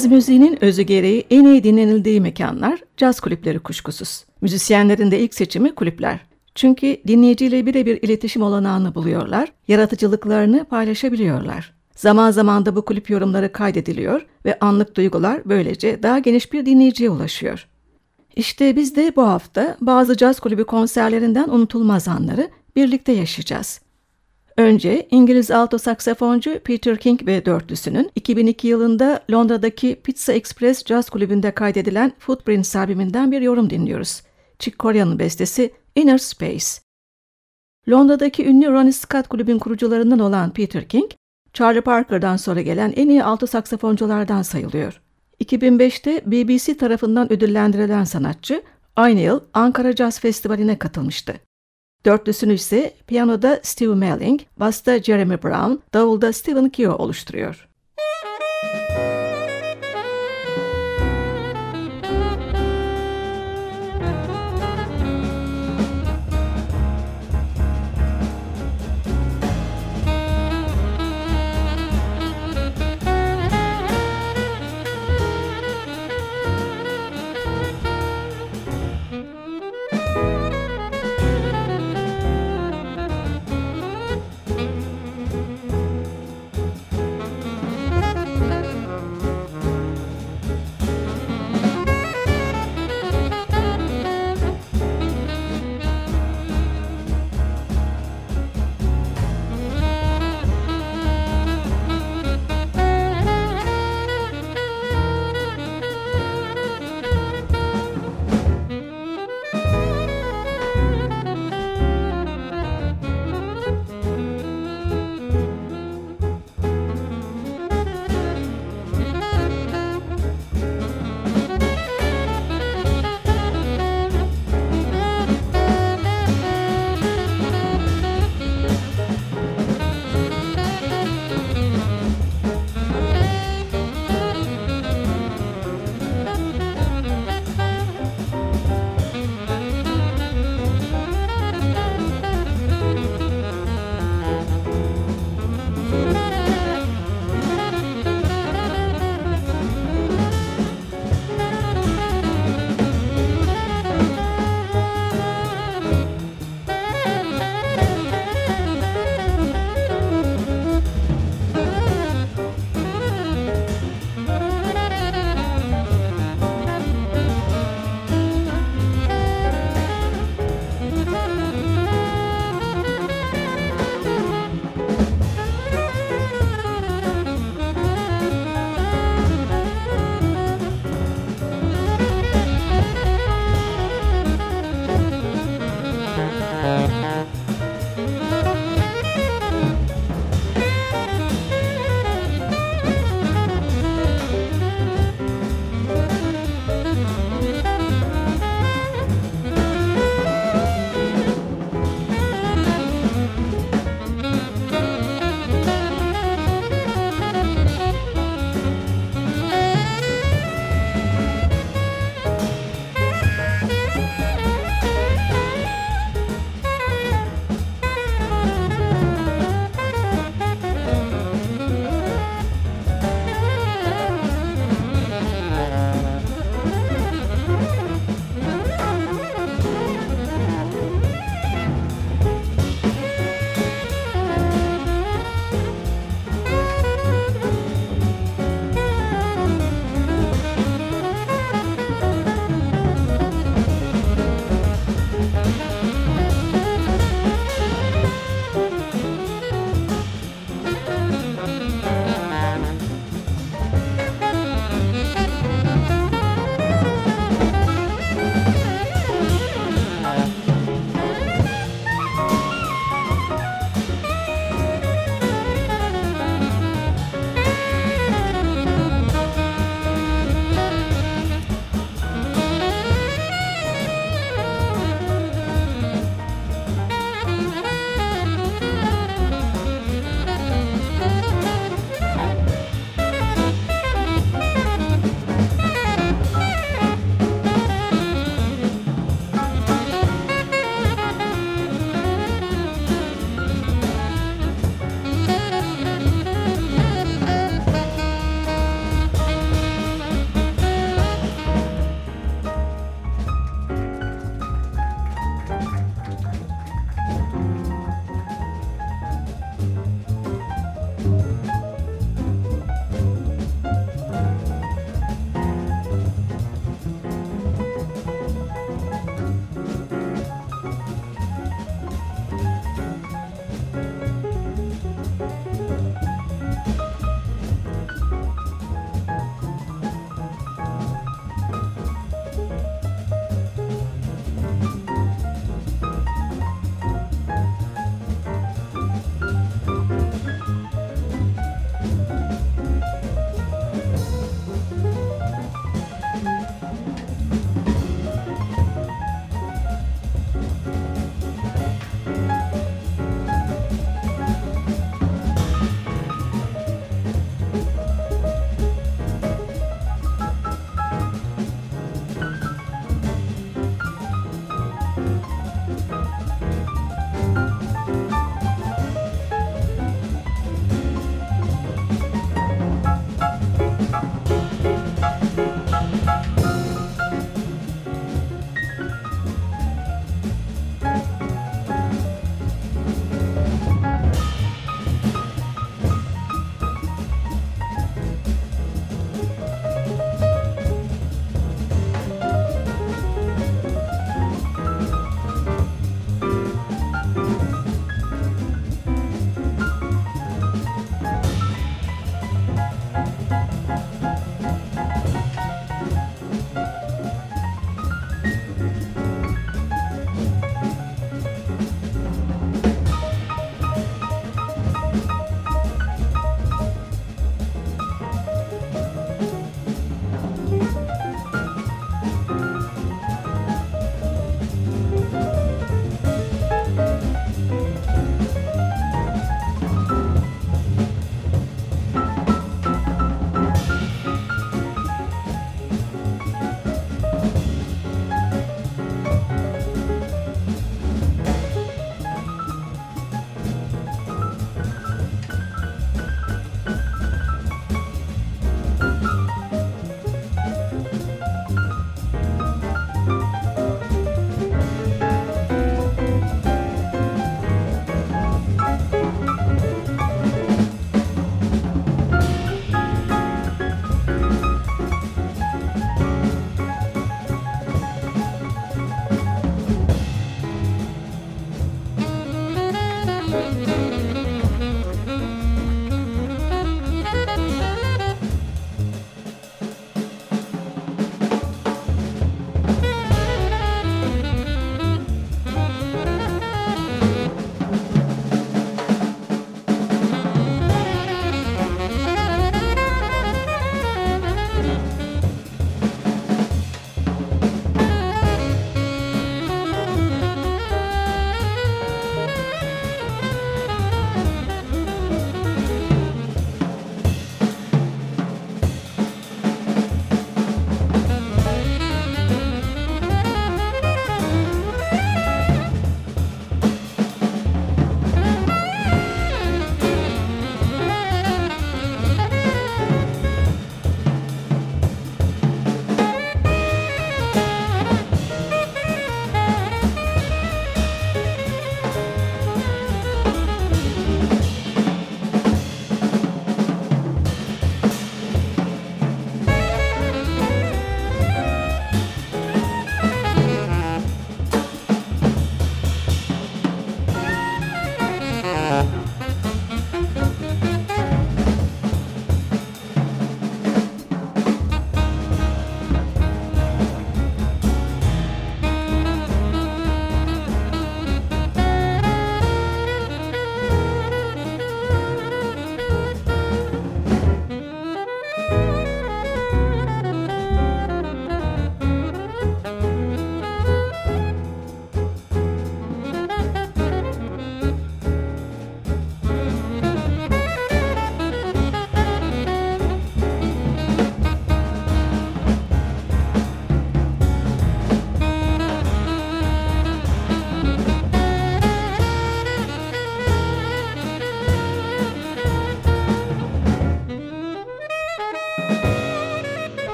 Caz müziğinin özü gereği en iyi dinlenildiği mekanlar caz kulüpleri kuşkusuz. Müzisyenlerin de ilk seçimi kulüpler. Çünkü dinleyiciyle birebir iletişim olanağını buluyorlar, yaratıcılıklarını paylaşabiliyorlar. Zaman zaman da bu kulüp yorumları kaydediliyor ve anlık duygular böylece daha geniş bir dinleyiciye ulaşıyor. İşte biz de bu hafta bazı caz kulübü konserlerinden unutulmaz anları birlikte yaşayacağız. Önce İngiliz alto saksafoncu Peter King ve dörtlüsünün 2002 yılında Londra'daki Pizza Express Jazz Kulübü'nde kaydedilen Footprints albümünden bir yorum dinliyoruz. Chick Corea'nın bestesi Inner Space. Londra'daki ünlü Ronnie Scott Kulübün kurucularından olan Peter King, Charlie Parker'dan sonra gelen en iyi alto saksafonculardan sayılıyor. 2005'te BBC tarafından ödüllendirilen sanatçı, aynı yıl Ankara Jazz Festivali'ne katılmıştı. Dörtlüsünü ise piyanoda Steve Melling, basta Jeremy Brown, davulda Stephen Keo oluşturuyor.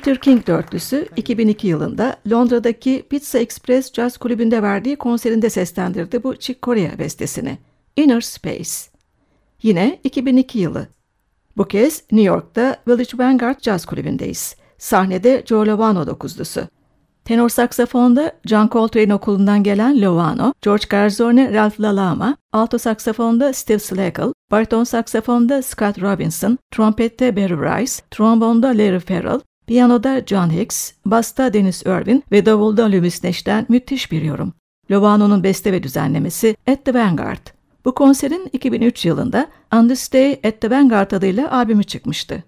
Peter King dörtlüsü 2002 yılında Londra'daki Pizza Express Jazz Kulübü'nde verdiği konserinde seslendirdi bu Chick Corea bestesini. Inner Space. Yine 2002 yılı. Bu kez New York'ta Village Vanguard Jazz Kulübü'ndeyiz. Sahnede Joe Lovano dokuzlusu. Tenor saksafonda John Coltrane okulundan gelen Lovano, George Garzone, Ralph LaLama, alto saksafonda Steve Slackle, bariton saksafonda Scott Robinson, trompette Barry Rice, trombonda Larry Farrell, piyanoda John Hicks, basta Dennis Irwin ve davulda Lewis Nash'ten müthiş bir yorum. Lovano'nun beste ve düzenlemesi At the Vanguard. Bu konserin 2003 yılında On This Day at the Vanguard adıyla albümü çıkmıştı.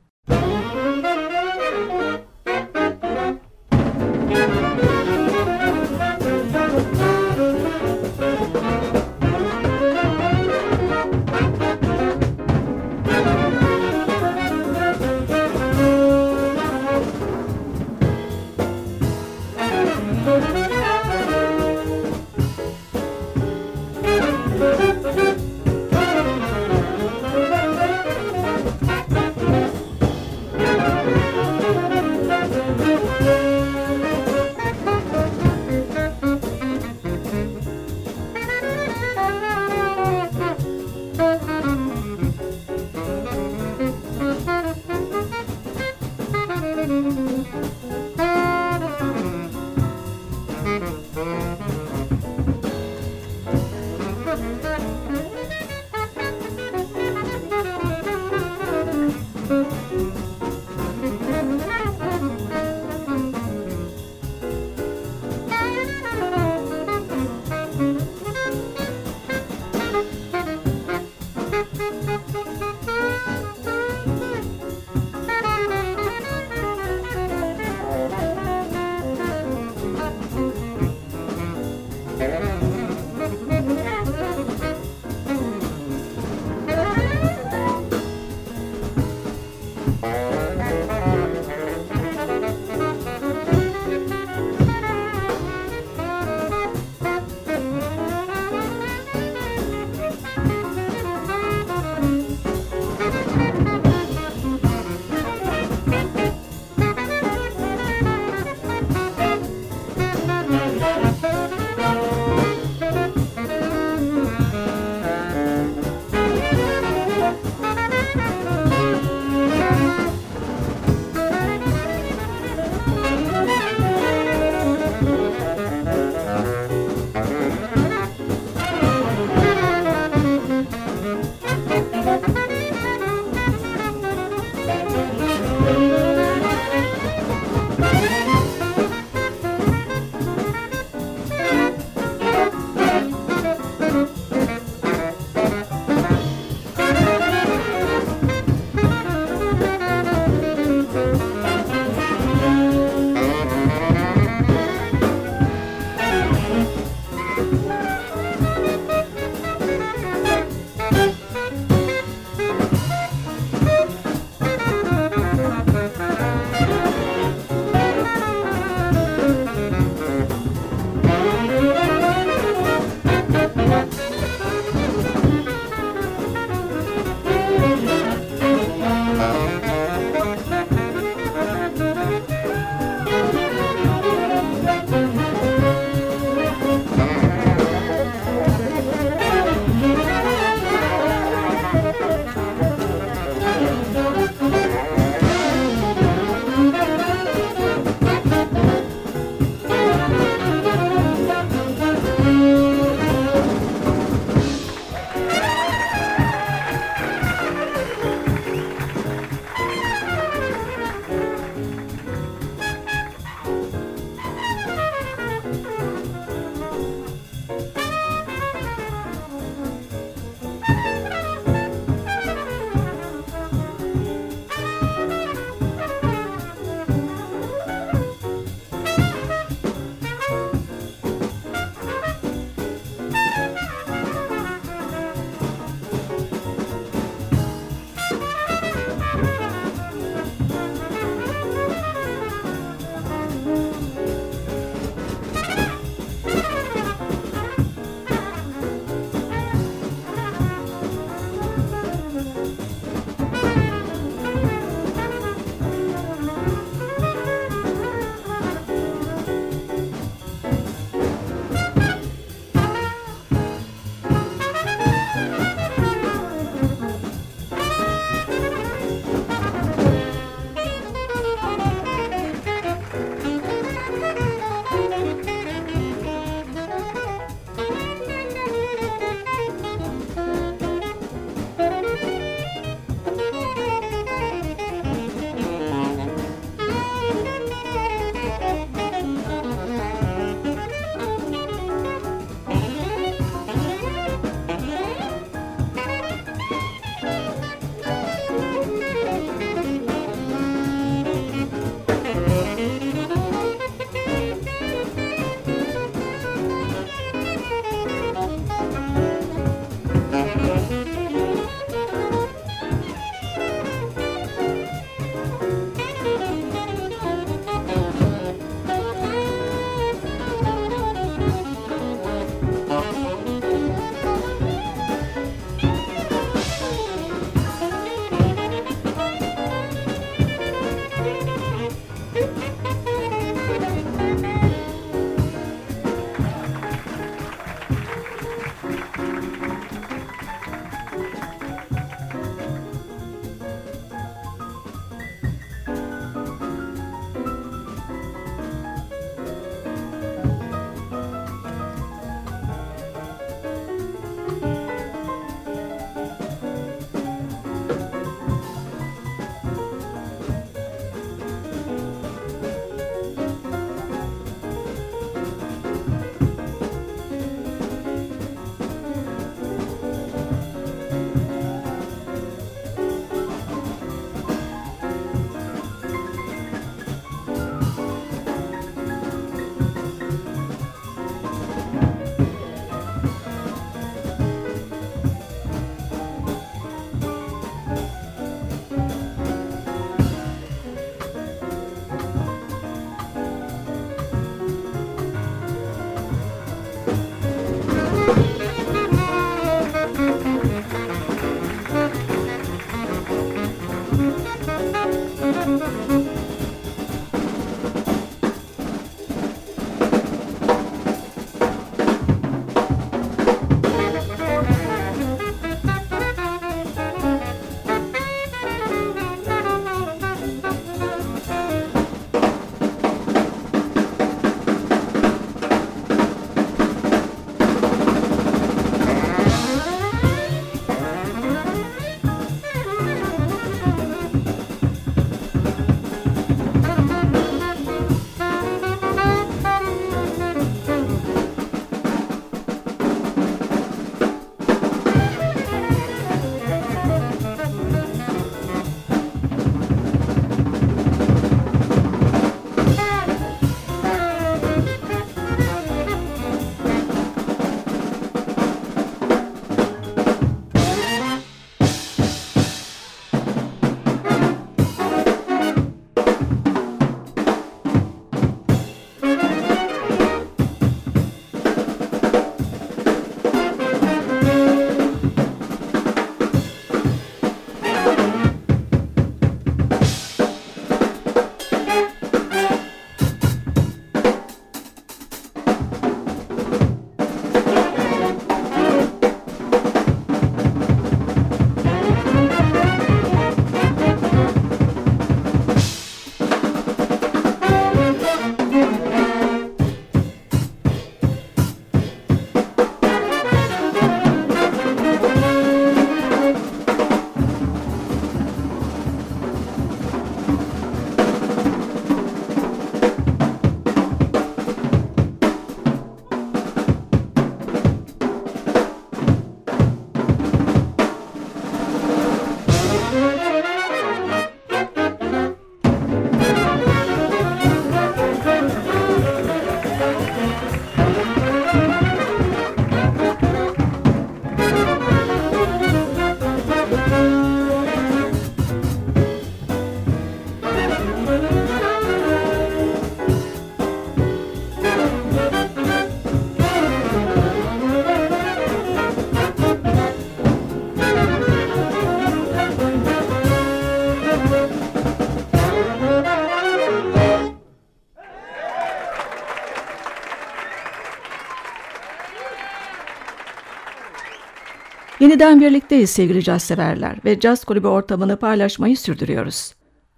Yeniden birlikteyiz sevgili caz severler ve caz kulübü ortamını paylaşmayı sürdürüyoruz.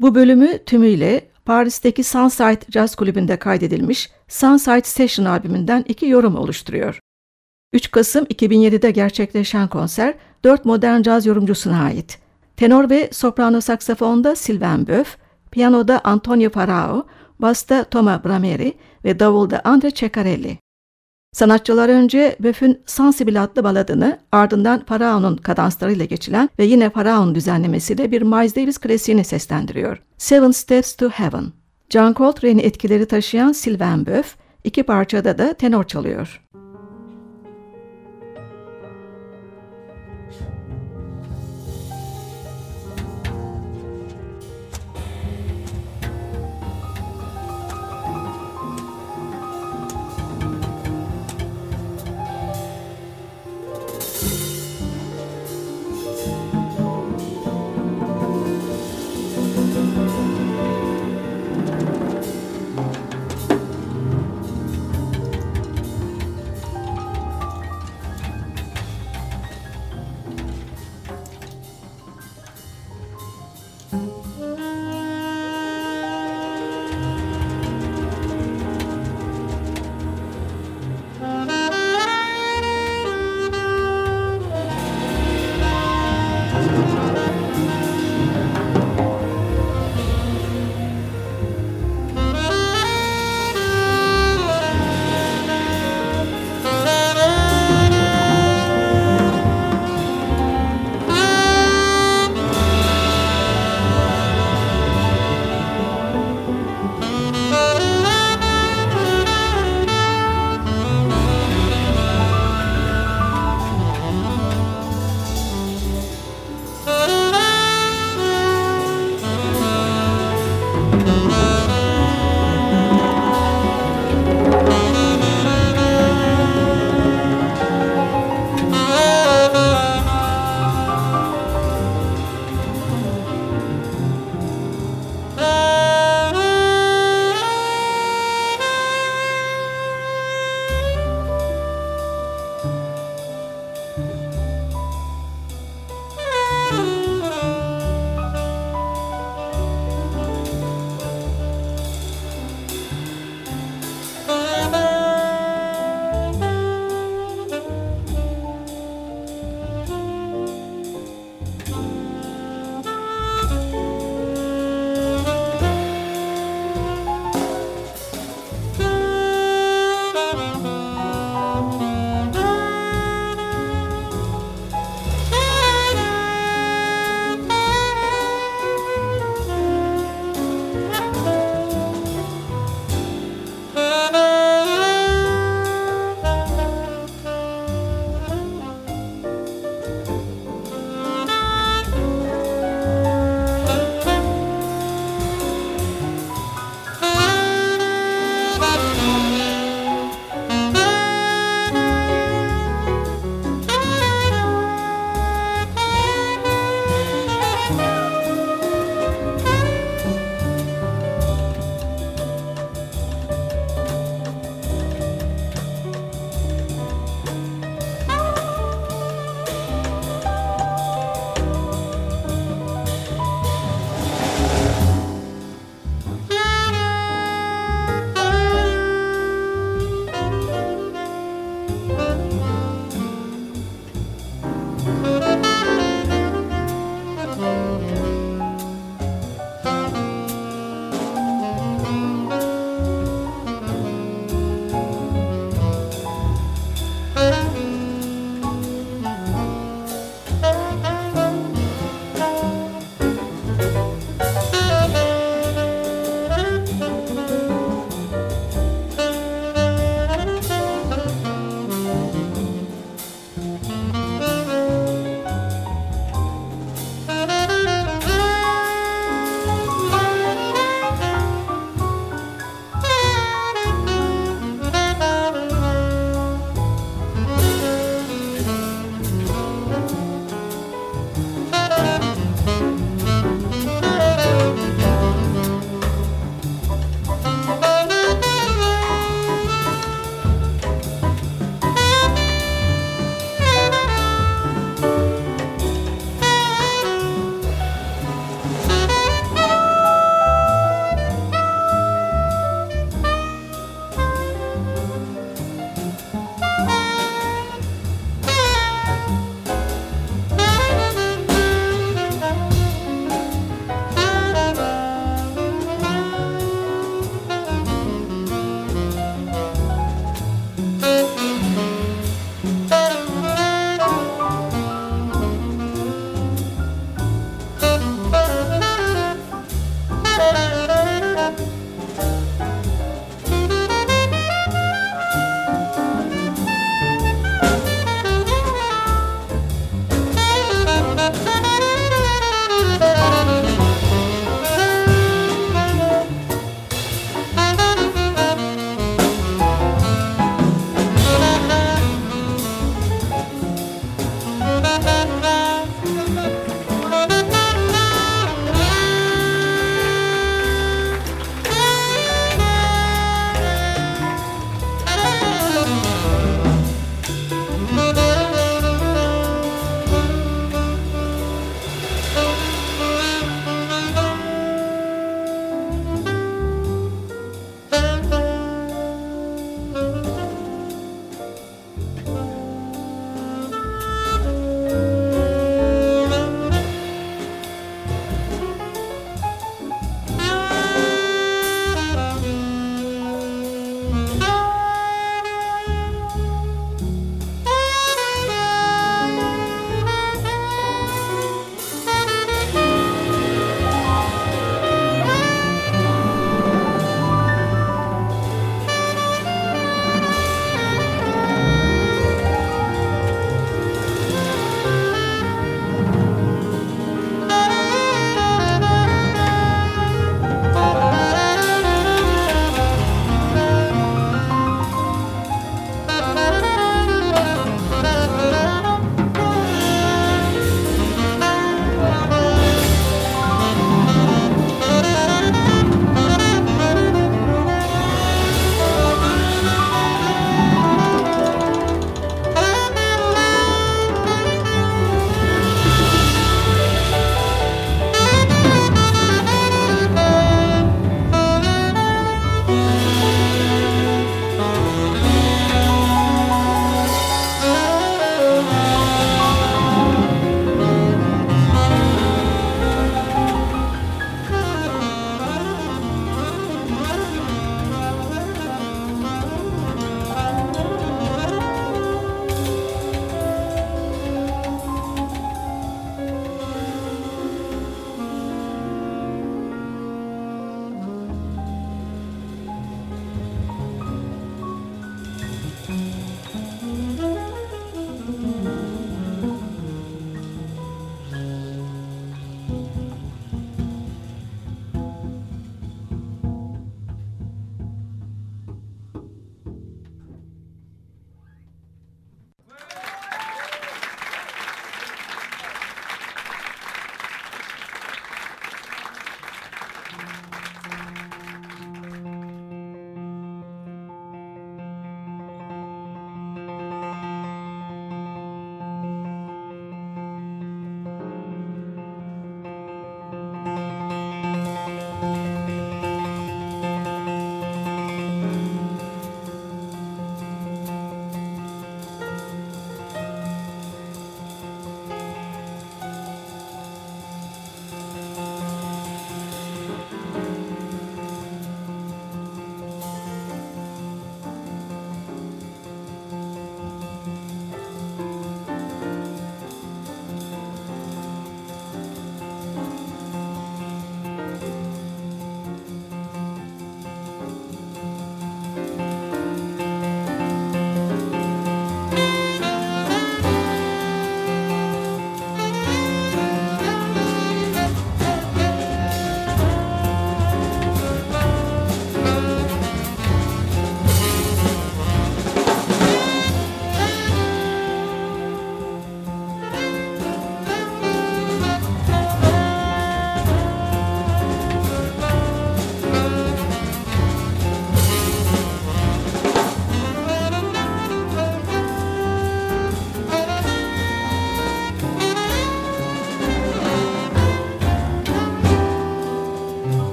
Bu bölümü tümüyle Paris'teki Sunside Jazz Kulübü'nde kaydedilmiş Sunside Session albümünden iki yorum oluşturuyor. 3 Kasım 2007'de gerçekleşen konser 4 modern caz yorumcusuna ait. Tenor ve soprano saksafonda Sylvain Boeuf, piyanoda Antonio Farao, basta Toma Brameri ve davulda Andre Ceccarelli. Sanatçılar önce Böf'ün Sensible adlı baladını ardından Faraon'un kadanslarıyla geçilen ve yine Faraon düzenlemesiyle bir Miles Davis klasiğini seslendiriyor. Seven Steps to Heaven. John Coltrane'i etkileri taşıyan Sylvain Böf, iki parçada da tenor çalıyor.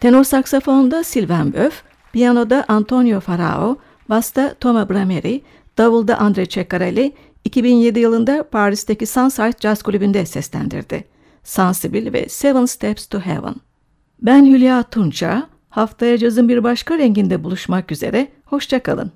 Tenor saksafonda Sylvain Boeuf, piyanoda Antonio Farao, basta Toma Brameri, davulda Andre Ceccarelli, 2007 yılında Paris'teki Sunside Jazz Kulübü'nde seslendirdi. Sensible ve Seven Steps to Heaven. Ben Hülya Tunça, haftaya cazın bir başka renginde buluşmak üzere, hoşçakalın.